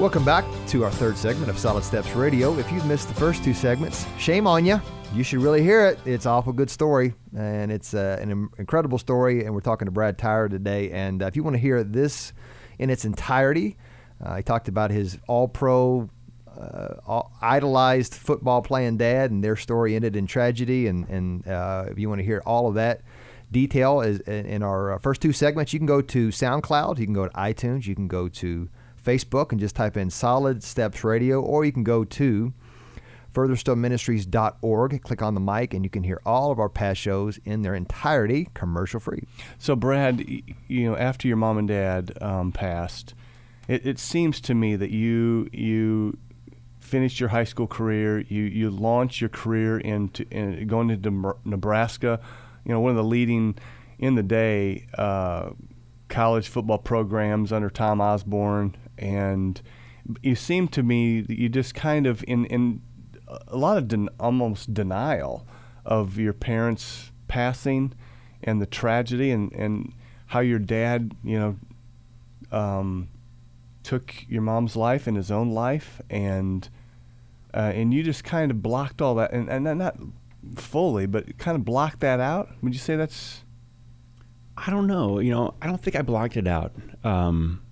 Welcome back to our third segment of Solid Steps Radio. If you've missed the first two segments, shame on you. You should really hear it. It's an awful good story, and it's uh, an incredible story. And we're talking to Brad Tyrer today. And uh, if you want to hear this in its entirety, uh, he talked about his all-pro, uh, idolized football playing dad, and their story ended in tragedy. And, and uh, if you want to hear all of that detail is in our uh, first two segments, you can go to SoundCloud, you can go to iTunes, you can go to Facebook and just type in Solid Steps Radio, or you can go to furtherstillministries.org, click on the mic, and you can hear all of our past shows in their entirety, commercial free. So, Brad, you know, after your mom and dad um, passed, it, it seems to me that you you finished your high school career, you you launched your career into in, going into Nebraska, you know, one of the leading in the day uh, college football programs under Tom Osborne, and you seem to me that you just kind of in in a lot of den- almost denial of your parents passing and the tragedy and, and how your dad, you know, um, took your mom's life and his own life, and uh, and you just kind of blocked all that, and, and not fully, but kind of blocked that out. Would you say that's? I don't know. You know, I don't think I blocked it out. Um,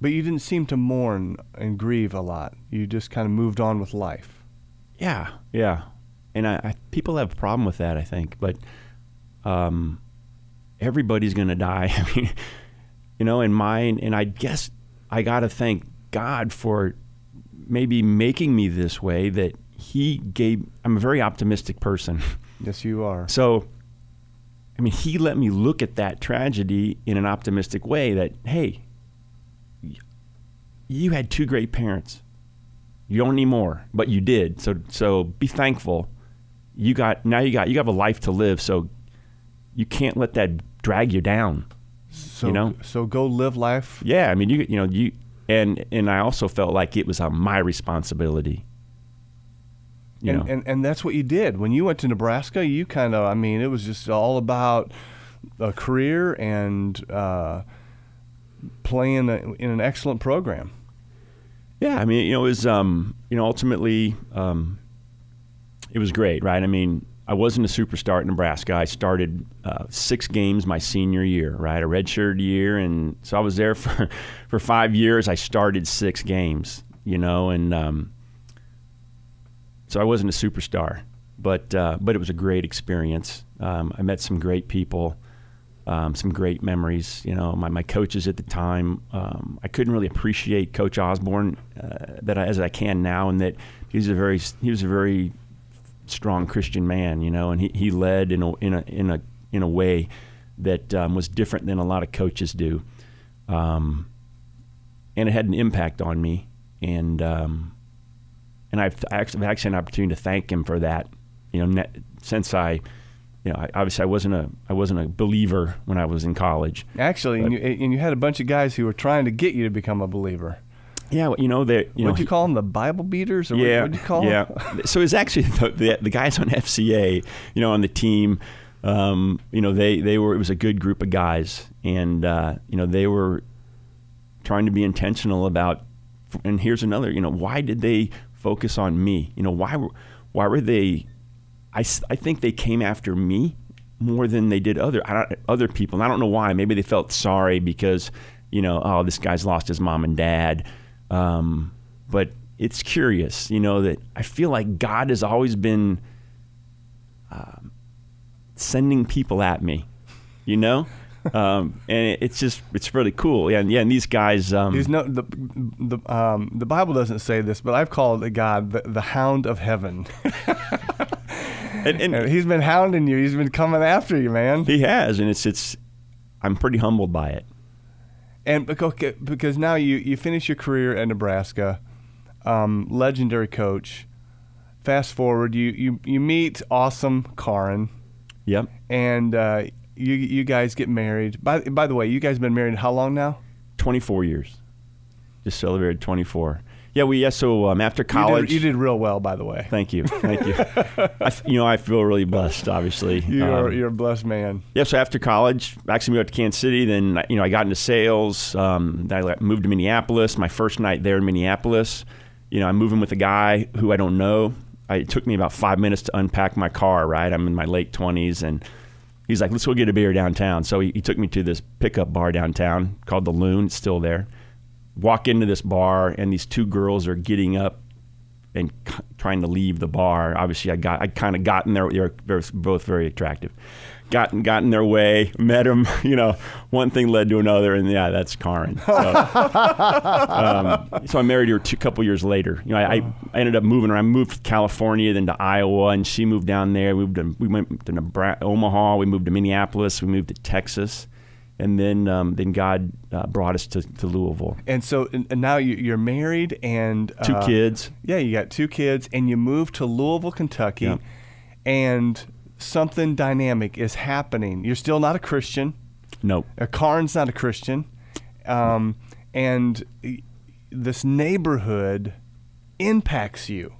but you didn't seem to mourn and grieve a lot. You just kind of moved on with life. Yeah, yeah. And I, I people have a problem with that, I think. But um, everybody's going to die. I mean, you know, in mine, and I guess I got to thank God for maybe making me this way that He gave. I'm a very optimistic person. Yes, you are. So, I mean, He let me look at that tragedy in an optimistic way that, hey, you had two great parents. You don't need more, but you did. So so be thankful. You got now you got you have a life to live, so you can't let that drag you down. So you know? so go live life. Yeah, I mean you you know you and and I also felt like it was uh, my responsibility. You and, know. and and that's what you did when you went to Nebraska. You kind of I mean it was just all about a career and uh, playing a, in an excellent program. Yeah, I mean, you know, it was, um, you know, ultimately, um, it was great, right? I mean, I wasn't a superstar at Nebraska. I started uh, six games my senior year, right? A redshirt year, and so I was there for for five years. I started six games, you know, and um, so I wasn't a superstar, but uh, but it was a great experience. Um, I met some great people um, some great memories. You know, my, my coaches at the time, um, I couldn't really appreciate Coach Osborne uh, that I, as I can now, and that he's a very he was a very strong Christian man. You know, and he, he led in a in a in a in a way that um, was different than a lot of coaches do, um, and it had an impact on me. And um, and I've actually, I've actually had an opportunity to thank him for that. You know, since I you know, I, obviously I wasn't a I wasn't a believer when I was in college. Actually, and you, and you, had a bunch of guys who were trying to get you to become a believer. Yeah, well, you know they. You what'd you call them? The Bible beaters, or yeah, what, you call yeah. them? so it's actually the, the, the, guys on FCA, you know, on the team. Um, you know, they they were it was a good group of guys, and uh, you know they were trying to be intentional about. And here's another, you know, why did they focus on me? You know, why why were they I, I think they came after me more than they did other other people. And I don't know why. Maybe they felt sorry because you know, oh, this guy's lost his mom and dad. Um, but it's curious, you know, that I feel like God has always been uh, sending people at me, you know. um, and it's just it's really cool. Yeah, and yeah, and these guys. Um, He's no the the um, the Bible doesn't say this, but I've called God the, the Hound of Heaven. and, and, he's been hounding you. He's been coming after you, man. He has, and it's it's. I'm pretty humbled by it. And okay, because now you you finish your career at Nebraska, um, legendary coach. Fast forward, you you you meet awesome Karin. Yep. And uh, you you guys get married. By by the way, you guys been married how long now? 24 years. Just celebrated 24. Yeah, we yeah. So um, after You college, did, you did real well, by the way. Thank you, thank you. I, you know, I feel really blessed. Obviously, You're Um, you're a blessed man. Yeah, so after college, actually moved out to Kansas City. Then you know I got into sales. Um, I moved to Minneapolis. My first night there in Minneapolis, you know, I'm moving with a guy who I don't know. I, it took me about five minutes to unpack my car. Right, I'm in my late 20s, and he's like, "Let's go get a beer downtown." So he, he took me to this pickup bar downtown called the Loon. It's still there. Walk into this bar, and these two girls are getting up and c- trying to leave the bar. Obviously, I got I kind of got in there. They're both very attractive. Got in- got in their way, met them. You know, one thing led to another, and yeah, that's Karin. So, um, so I married her a couple years later. You know, I, I ended up moving around. I moved to California, then to Iowa, and she moved down there. We moved to, we went to Nebraska, Omaha. We moved to Minneapolis. We moved to Texas, and then um, then God uh, brought us to, to Louisville. And so and now you- you're married and Two uh, kids. Yeah, you got two kids, and you moved to Louisville, Kentucky, and something dynamic is happening. You're still not a Christian. Nope. Uh, Karin's not a Christian, um, and this neighborhood impacts you.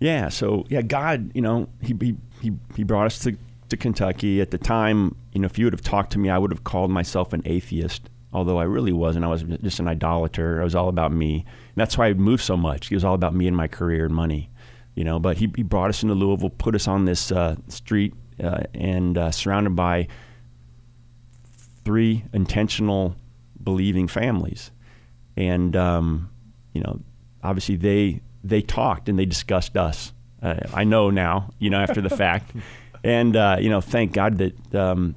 Yeah, so yeah, God, you know, he he he, he brought us to, to Kentucky. At the time, you know, if you would have talked to me, I would have called myself an atheist, although I really wasn't. I was just an idolater. It was all about me. And that's why I moved so much. It was all about me and my career and money, you know. But he, he brought us into Louisville, put us on this uh, street, uh, and uh, surrounded by three intentional believing families and um, you know obviously they they talked and they discussed us uh, i know now you know after the fact and uh, you know thank god that um,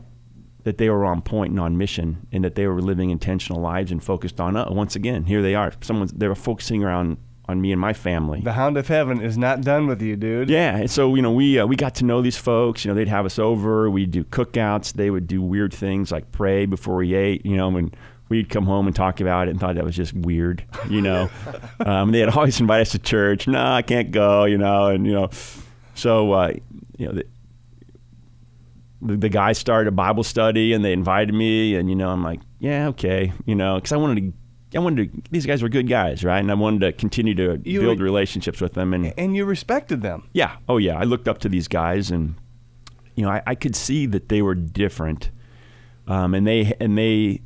that they were on point and on mission and that they were living intentional lives and focused on us once again here they are someone they were focusing around on me and my family The Hound of Heaven is not done with you, dude. yeah, and so you know we uh, we got to know these folks. You know, they'd have us over. We'd do cookouts. They would do weird things like pray before we ate. You know, and we'd come home and talk about it and thought that was just weird. You know, um, they had always invite us to church. No, I can't go. You know, and you know, so uh, you know. The, the, guys started a Bible study and they invited me, and you know, I'm like, yeah, okay, you know, because I wanted to. I wanted to. These guys were good guys, right? And I wanted to continue to You- build relationships with them. And And you respected them. yeah. Oh, yeah. I looked up to these guys, and you know, I, I could see that they were different, um, and they and they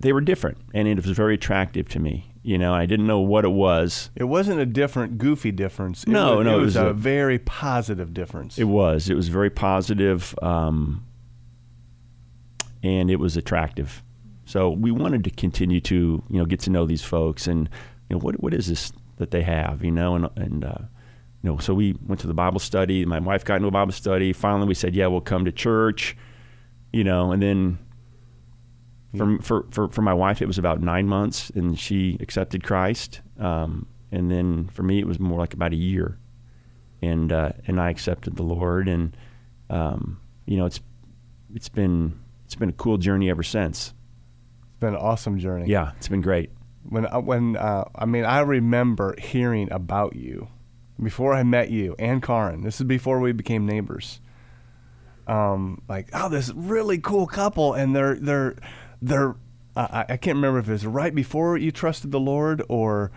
they were different, and it was very attractive to me. You know, I didn't know what it was. It wasn't a different, goofy difference. It No, was, no, it it was, was a, a- very positive difference. It was. It was very positive, um, and it was attractive. So we wanted to continue to you know get to know these folks, and you know what what is this that they have, you know, and and. Uh, you know, so we went to the Bible study. My wife got into a Bible study. Finally, we said, "Yeah, we'll come to church." You know, and then for, for, for, for my wife, it was about nine months, and she accepted Christ. Um, and then for me, it was more like about a year, and uh, and I accepted the Lord, and um, you know, it's it's been it's been a cool journey ever since. it's been an awesome journey. Yeah, it's been great. When I- when uh, I mean, I remember hearing about you before I met you and Karin. This is before we became neighbors. Um, like, oh, this really cool couple, and they're they're they're. I I can't remember if it was right before you trusted the Lord or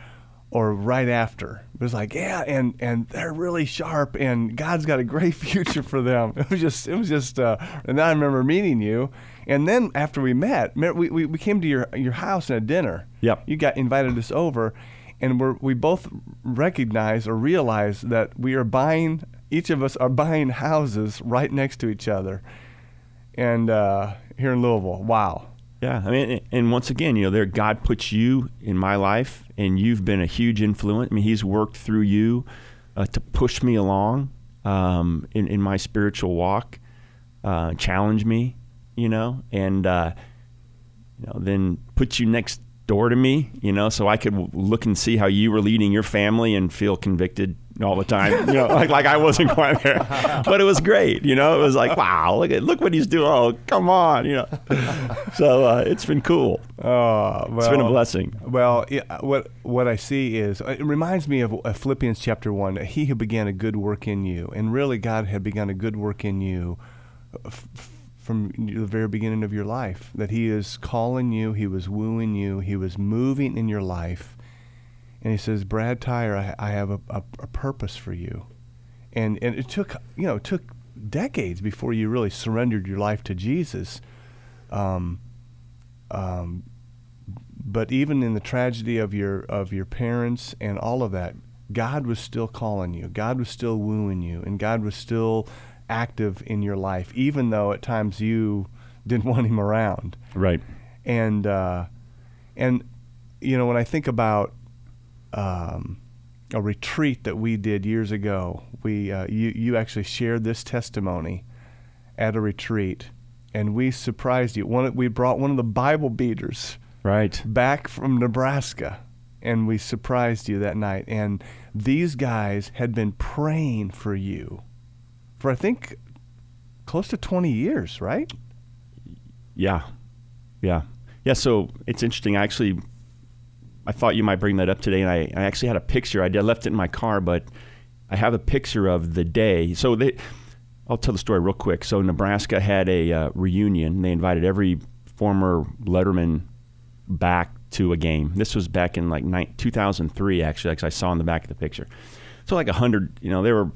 or right after. It was like, yeah, and and they're really sharp, and God's got a great future for them. It was just, it was just, uh, and then I remember meeting you, and then after we met, we, we, we came to your your house and a dinner. Yep. You got invited us over, and we're we both recognize or realize that we are buying. Each of us are buying houses right next to each other, and uh, here in Louisville. Wow. Yeah, I mean, and once again, you know, there God puts you in my life, and you've been a huge influence. I mean, He's worked through you uh, to push me along um, in in my spiritual walk, uh, challenge me, you know, and uh, you know, then put you next door to me, you know, so I could look and see how you were leading your family and feel convicted all the time, you know, like like I wasn't quite there, but it was great, you know. It was like, wow, look at look what he's doing. Oh, come on, you know. So uh, it's been cool. Oh, well, It's been a blessing. Well, yeah, what what I see is it reminds me of uh, Philippians chapter one. He who began a good work in you, and really God had begun a good work in you f- f- from the very beginning of your life. That He is calling you, He was wooing you, He was moving in your life, and he says, "Brad Tyer, I, I have a, a, a purpose for you," and and it took you know it took decades before you really surrendered your life to Jesus. Um, um, but even in the tragedy of your of your parents and all of that, God was still calling you. God was still wooing you, and God was still active in your life, even though at times you didn't want Him around. Right. And uh, and you know when I think about um, a retreat that we did years ago, we uh, you you actually shared this testimony at a retreat, and we surprised you. One we brought one of the Bible beaters Right. back from Nebraska, and we surprised you that night. And these guys had been praying for you for I think close to 20 years, right? Yeah. Yeah. Yeah. So it's interesting. I actually, I thought you might bring that up today, and I, I actually had a picture. I did, left it in my car, but I have a picture of the day. So they, I'll tell the story real quick. So Nebraska had a uh, reunion. They invited every former Letterman back to a game. This was back in like nine, 2003, actually, because I saw in the back of the picture. So like 100, you know, there were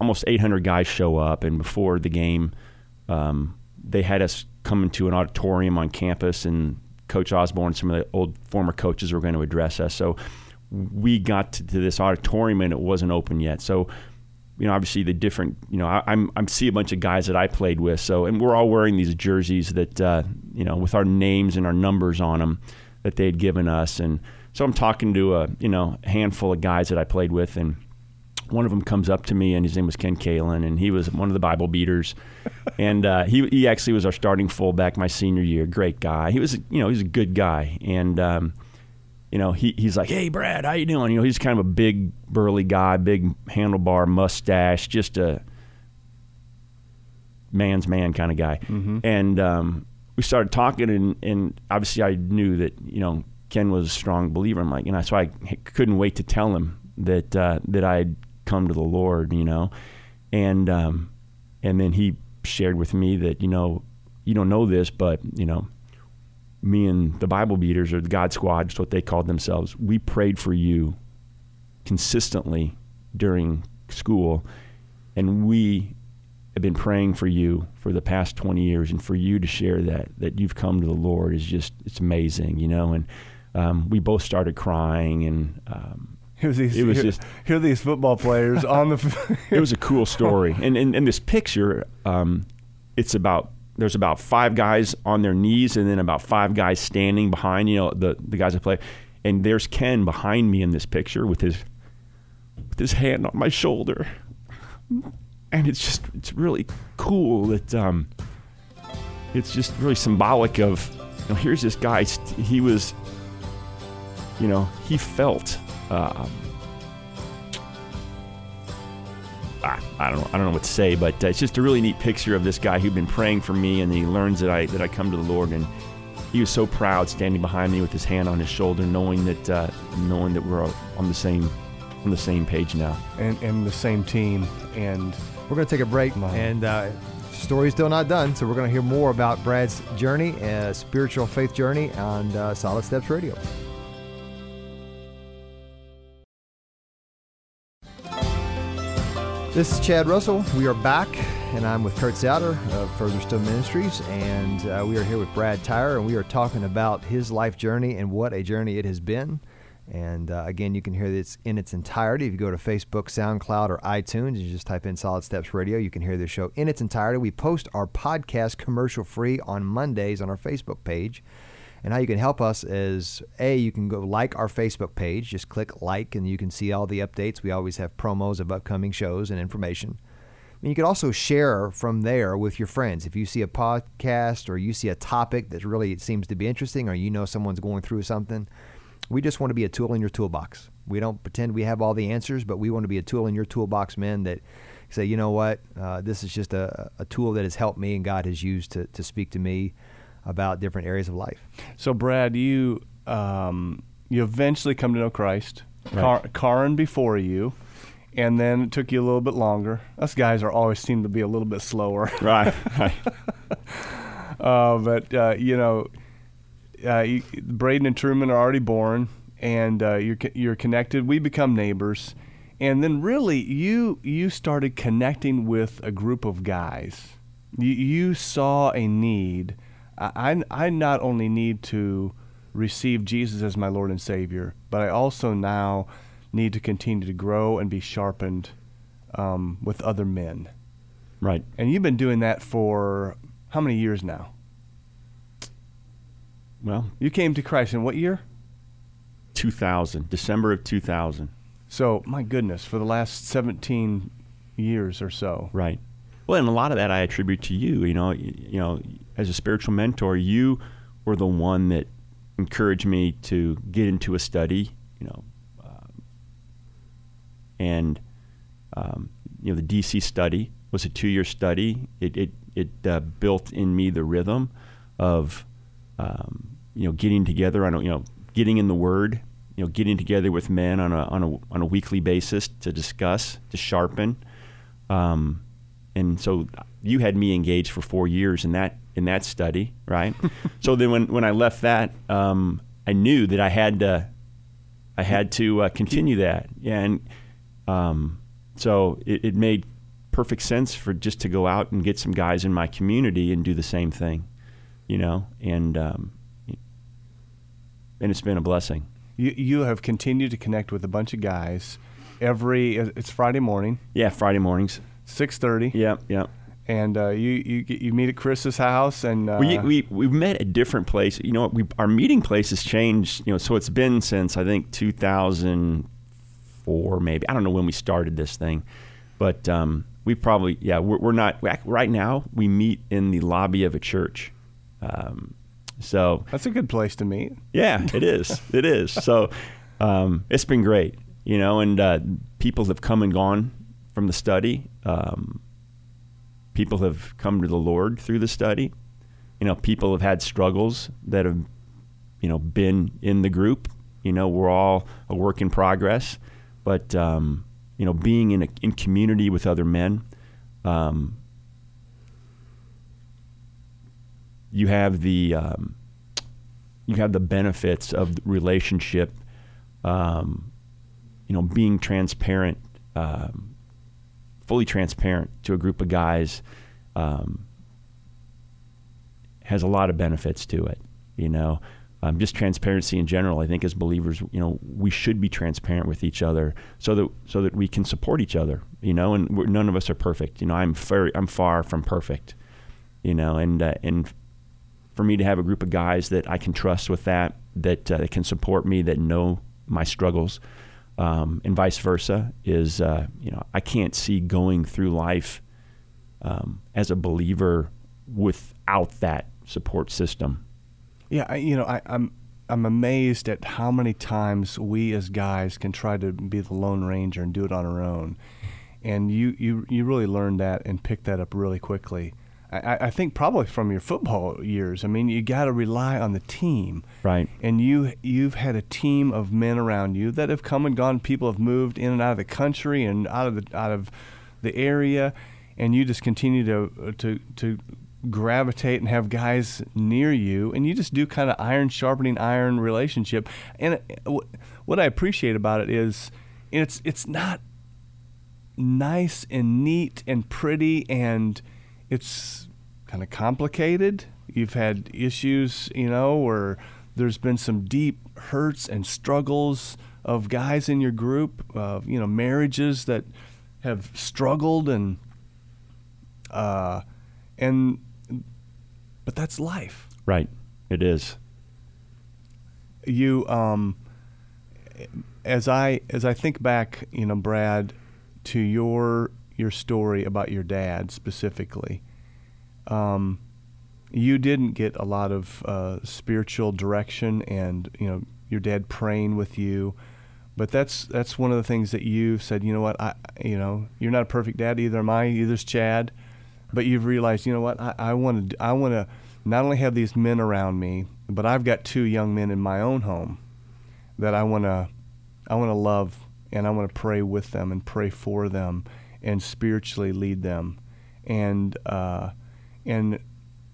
almost 800 guys show up, and before the game, um, they had us come into an auditorium on campus, and Coach Osborne, some of the old former coaches were going to address us. So we got to, to this auditorium, and it wasn't open yet. So you know, obviously the different, you know, I, I'm I'm see a bunch of guys that I played with, so and we're all wearing these jerseys that, uh, you know, with our names and our numbers on them that they had given us, and so I'm talking to a, you know, handful of guys that I played with, and one of them comes up to me, and his name was Ken Kaelin, and he was one of the Bible beaters, and uh, he he actually was our starting fullback my senior year. Great guy. He was, you know, he's a good guy, and. Um, you know, he, he's like, "Hey, Brad, how you doing?" You know, he's kind of a big, burly guy, big handlebar mustache, just a man's man kind of guy. Mm-hmm. And um, we started talking, and, and obviously I knew that you know Ken was a strong believer. I'm like, you know, so I couldn't wait to tell him that uh, that I'd come to the Lord, you know, and um, and then he shared with me that you know you don't know this, but you know me and the Bible beaters or the God Squad, just what they called themselves, we prayed for you consistently during school, and we have been praying for you for the past 20 years, and for you to share that that you've come to the Lord is just it's amazing, you know. And um, we both started crying, and um, Here's these, It was here, just- here are these football players on the. it was a cool story. And in, in this picture, um, it's about there's about five guys on their knees and then about five guys standing behind. You know the the guys that play, and there's Ken behind me in this picture with his with his hand on my shoulder, and it's just it's really cool that um, it's just really symbolic of you know here's this guy he was you know he felt. Um, I, I don't know. I don't know what to say, but uh, it's just a really neat picture of this guy who'd been praying for me, and he learns that I that I come to the Lord, and he was so proud, standing behind me with his hand on his shoulder, knowing that uh, knowing that we're on the same on the same page now. and, and the same team. And We're going to take a break, Wow. and uh, story's still not done. So we're going to hear more about Brad's journey, uh, spiritual faith journey, on uh, Solid Steps Radio. This is Chad Russell. We are back, and I'm with Kurt Souter of Further Still Ministries, and uh, we are here with Brad Tyre, and we are talking about his life journey and what a journey it has been. And uh, again, you can hear this in its entirety. If you go to Facebook, SoundCloud, or iTunes, you just type in Solid Steps Radio, you can hear this show in its entirety. We post our podcast commercial free on Mondays on our Facebook page. And how you can help us is A, you can go like our Facebook page. Just click like, and you can see all the updates. We always have promos of upcoming shows and information. And you can also share from there with your friends. If you see a podcast or you see a topic that really seems to be interesting, or you know someone's going through something, we just want to be a tool in your toolbox. We don't pretend we have all the answers, but we want to be a tool in your toolbox, men, that say, you know what, uh, this is just a, a tool that has helped me and God has used to, to speak to me about different areas of life. so, Brad, you um, you eventually come to know Christ. Right. Car- Karin before you, and then it took you a little bit longer. Us guys are always seem to be a little bit slower. Right. right. Uh, but uh, you know, uh, you, Braden and Truman are already born, and uh, you're you're connected. We become neighbors, and then really you you started connecting with a group of guys. You, you saw a need. I, I I not only need to receive Jesus as my Lord and Savior, but I also now need to continue to grow and be sharpened um, with other men. Right. And you've been doing that for how many years now? Well, You came to Christ in what year? 2000, December of 2000. So, my goodness, for the last 17 years or so. Right. Well, and a lot of that I attribute to you. You know, you, you know, as a spiritual mentor, you were the one that encouraged me to get into a study. You know, um, and um, you know the DC study was a two-year study. It it it uh, built in me the rhythm of um, you know getting together on a, you know getting in the Word. You know, getting together with men on a on a on a weekly basis to discuss, to sharpen. Um, and so you had me engaged for four years in that in that study, right? so then when, when I left that, um, I knew that I had to I had to uh, continue that, yeah, and um, so it, it made perfect sense for just to go out and get some guys in my community and do the same thing, you know, and um, and it's been a blessing. You, you have continued to connect with a bunch of guys every, it's Friday morning, Yeah, Friday mornings. 6.30. Yep, yep. And uh, you, you you meet at Chris's house and uh, we we we've met at different places. You know, we our meeting place has changed. You know, so it's been since I think 2004, maybe. I don't know when we started this thing, but um, we probably yeah we're, we're not right now. We meet in the lobby of a church. Um, so that's a good place to meet. yeah, it is. it is. So um, it's been great, you know, and uh, people have come and gone from the study. Um, people have come to the Lord through the study. You know, people have had struggles that have, you know, been in the group. You know, we're all a work in progress, but um, you know, being in a, in community with other men. Um, you have the um, you have the benefits of the relationship, um, you know, being transparent, um, fully transparent to a group of guys, um, has a lot of benefits to it. You know, um, just transparency in general. I think as believers, you know, we should be transparent with each other so that so that we can support each other. You know, and none of us are perfect. You know, I'm very I'm far from perfect. You know, and uh, and for me to have a group of guys that I can trust with that, that, uh, that can support me, that know my struggles, um, and vice versa, is uh, you know I can't see going through life um, as a believer without that support system. Yeah, I, you know, I, I'm I'm amazed at how many times we as guys can try to be the lone ranger and do it on our own, and you you you really learned that and picked that up really quickly. I, I think probably from your football years. I mean, you got to rely on the team, Right. and you you've had a team of men around you that have come and gone. People have moved in and out of the country and out of the out of the area, and you just continue to to to gravitate and have guys near you, and you just do kind of iron sharpening iron relationship. And uh, what I appreciate about it is it's it's not nice and neat and pretty and it's kind of complicated. You've had issues, you know, where there's been some deep hurts and struggles of guys in your group, of you know, marriages that have struggled and uh, and but that's life. Right. It is. You um, as I as I think back, you know, Brad, to your your story about your dad specifically, um, you didn't get a lot of uh, spiritual direction, and you know, your dad praying with you. But that's that's one of the things that you said. You know what? I you know you're not a perfect dad either. Am I? Either's Chad. But you've realized. You know what? I, want to. I want to not only have these men around me, but I've got two young men in my own home that I want to. I want to love and I want to pray with them and pray for them and spiritually lead them. And uh, and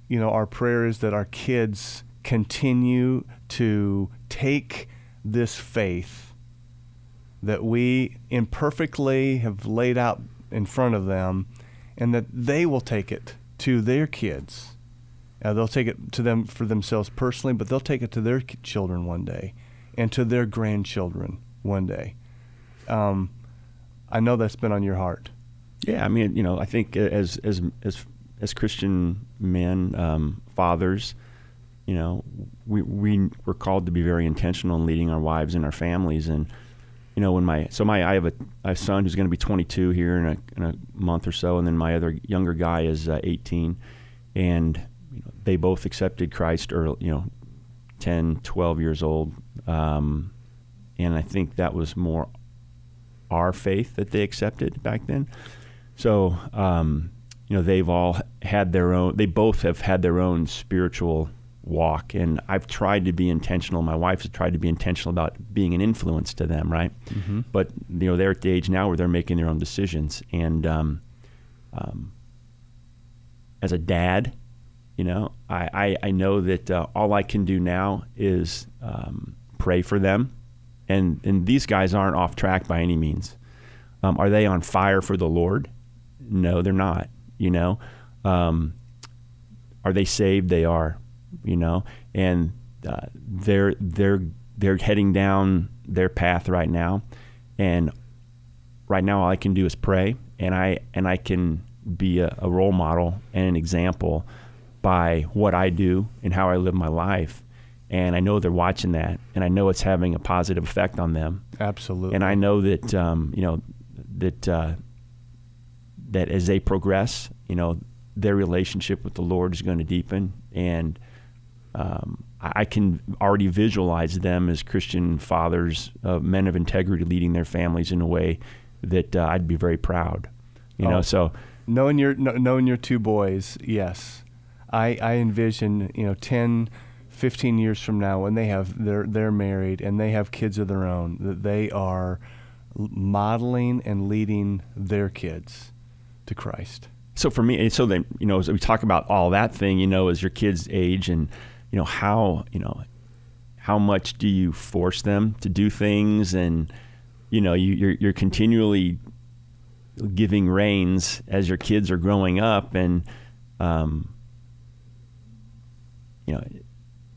you know our prayer is that our kids continue to take this faith that we imperfectly have laid out in front of them, and that they will take it to their kids. Uh, they'll take it to them for themselves personally, but they'll take it to their children one day and to their grandchildren one day. Um, I know that's been on your heart. Yeah, I mean, you know, I think as as as as Christian men, um, fathers, you know, we we we're called to be very intentional in leading our wives and our families. And you know, when my so my I have a, a son who's going to be 22 here in a in a month or so, and then my other younger guy is uh, 18, and you know, they both accepted Christ early, you know, 10, 12 years old. Um, and I think that was more our faith that they accepted back then. So, um, you know, they've all had their own, they both have had their own spiritual walk. And I've tried to be intentional. My wife has tried to be intentional about being an influence to them, right? Mm-hmm. But, you know, they're at the age now where they're making their own decisions. And um, um, as a dad, you know, I, I, I know that uh, all I can do now is um, pray for them and and these guys aren't off track by any means. Um, are they on fire for the Lord? No, they're not. You know, um, are they saved? They are. You know, and uh, they're they're they're heading down their path right now, and right now all I can do is pray, and I and I can be a, a role model and an example by what I do and how I live my life and I know they're watching that, and I know it's having a positive effect on them. Absolutely. And I know that um, you know that uh, that as they progress, you know, their relationship with the Lord is going to deepen, and um, I can already visualize them as Christian fathers, uh, men of integrity, leading their families in a way that uh, I'd be very proud. You oh, know, so. Knowing your knowing your two boys, yes, I I envision you know ten 15 years from now when they have they're they're married and they have kids of their own that they are modeling and leading their kids to Christ. So for me, so then you know, as we talk about all that thing, you know, as your kids age and you know how you know how much do you force them to do things and you know you, you're you're continually giving reins as your kids are growing up and um, you know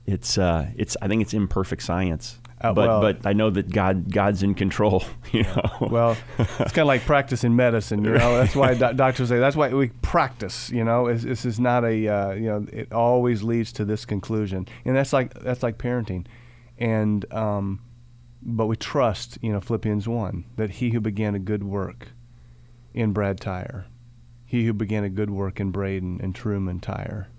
it's uh, it's I think it's imperfect science. Uh, but well, but I know that God God's in control. You know. Well, it's kind of like practicing medicine. You know, that's why do- doctors say that's why we practice. You know, this is not a uh, you know it always leads to this conclusion, and that's like that's like parenting, and um, but we trust you know Philippians one that He who began a good work in Brad Tyer, He who began a good work in Braden and Truman Tyre,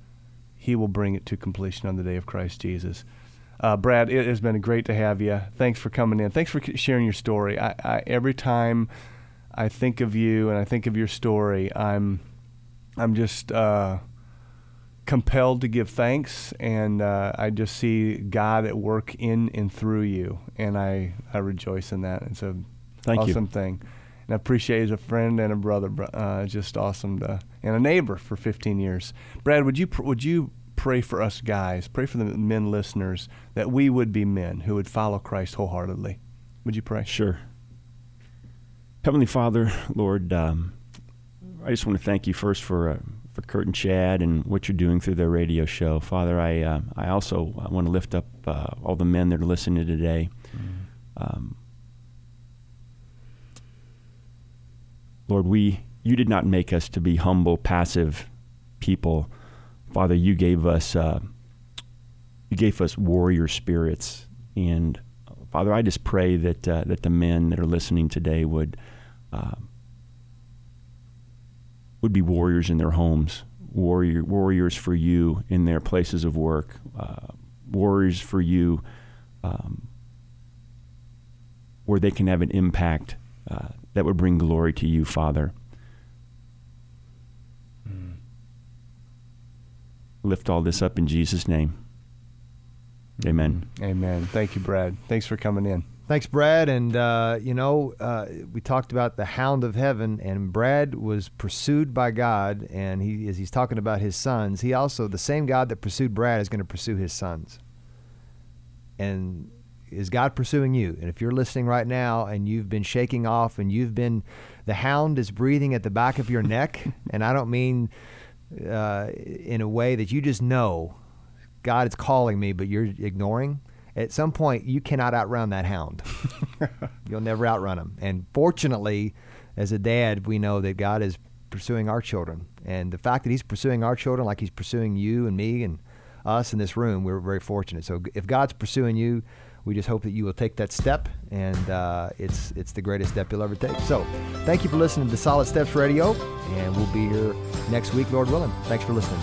he will bring it to completion on the day of Christ Jesus. Uh, Brad, it has been great to have you. Thanks for coming in. Thanks for sharing your story. I, I, every time I think of you and I think of your story, I'm I'm just uh, compelled to give thanks, and uh, I just see God at work in and through you, and I I rejoice in that. It's a Thank awesome you. thing and I appreciate you as a friend and a brother. Uh, just awesome to and a neighbor for 15 years. Brad, would you would you pray for us guys, pray for the men listeners that we would be men who would follow Christ wholeheartedly? Would you pray? Sure. Heavenly Father, Lord, um, I just want to thank you first for uh, for Kurt and Chad and what you're doing through their radio show. Father, I uh, I also want to lift up uh, all the men that are listening today. Mm-hmm. Um, Lord, we you did not make us to be humble, passive people. Father, you gave us uh, you gave us warrior spirits, and Father, I just pray that uh, that the men that are listening today would uh, would be warriors in their homes, warrior warriors for you in their places of work, uh, warriors for you um, where they can have an impact uh, that would bring glory to you, Father. Mm. Lift all this up in Jesus' name. Amen. Amen. Thank you, Brad. Thanks for coming in. Thanks, Brad. And, uh, you know, uh, we talked about the hound of heaven, and Brad was pursued by God. And he, as he's talking about his sons, he also, the same God that pursued Brad, is going to pursue his sons. And is God pursuing you? And if you're listening right now and you've been shaking off and you've been, the hound is breathing at the back of your neck, and I don't mean uh, in a way that you just know God is calling me, but you're ignoring. At some point, you cannot outrun that hound. You'll never outrun him. And fortunately, as a dad, we know that God is pursuing our children. And the fact that He's pursuing our children, like He's pursuing you and me and us in this room, we're very fortunate. So if God's pursuing you, we just hope that you will take that step, and uh, it's it's the greatest step you'll ever take. So, thank you for listening to Solid Steps Radio, and we'll be here next week, Lord willing. Thanks for listening.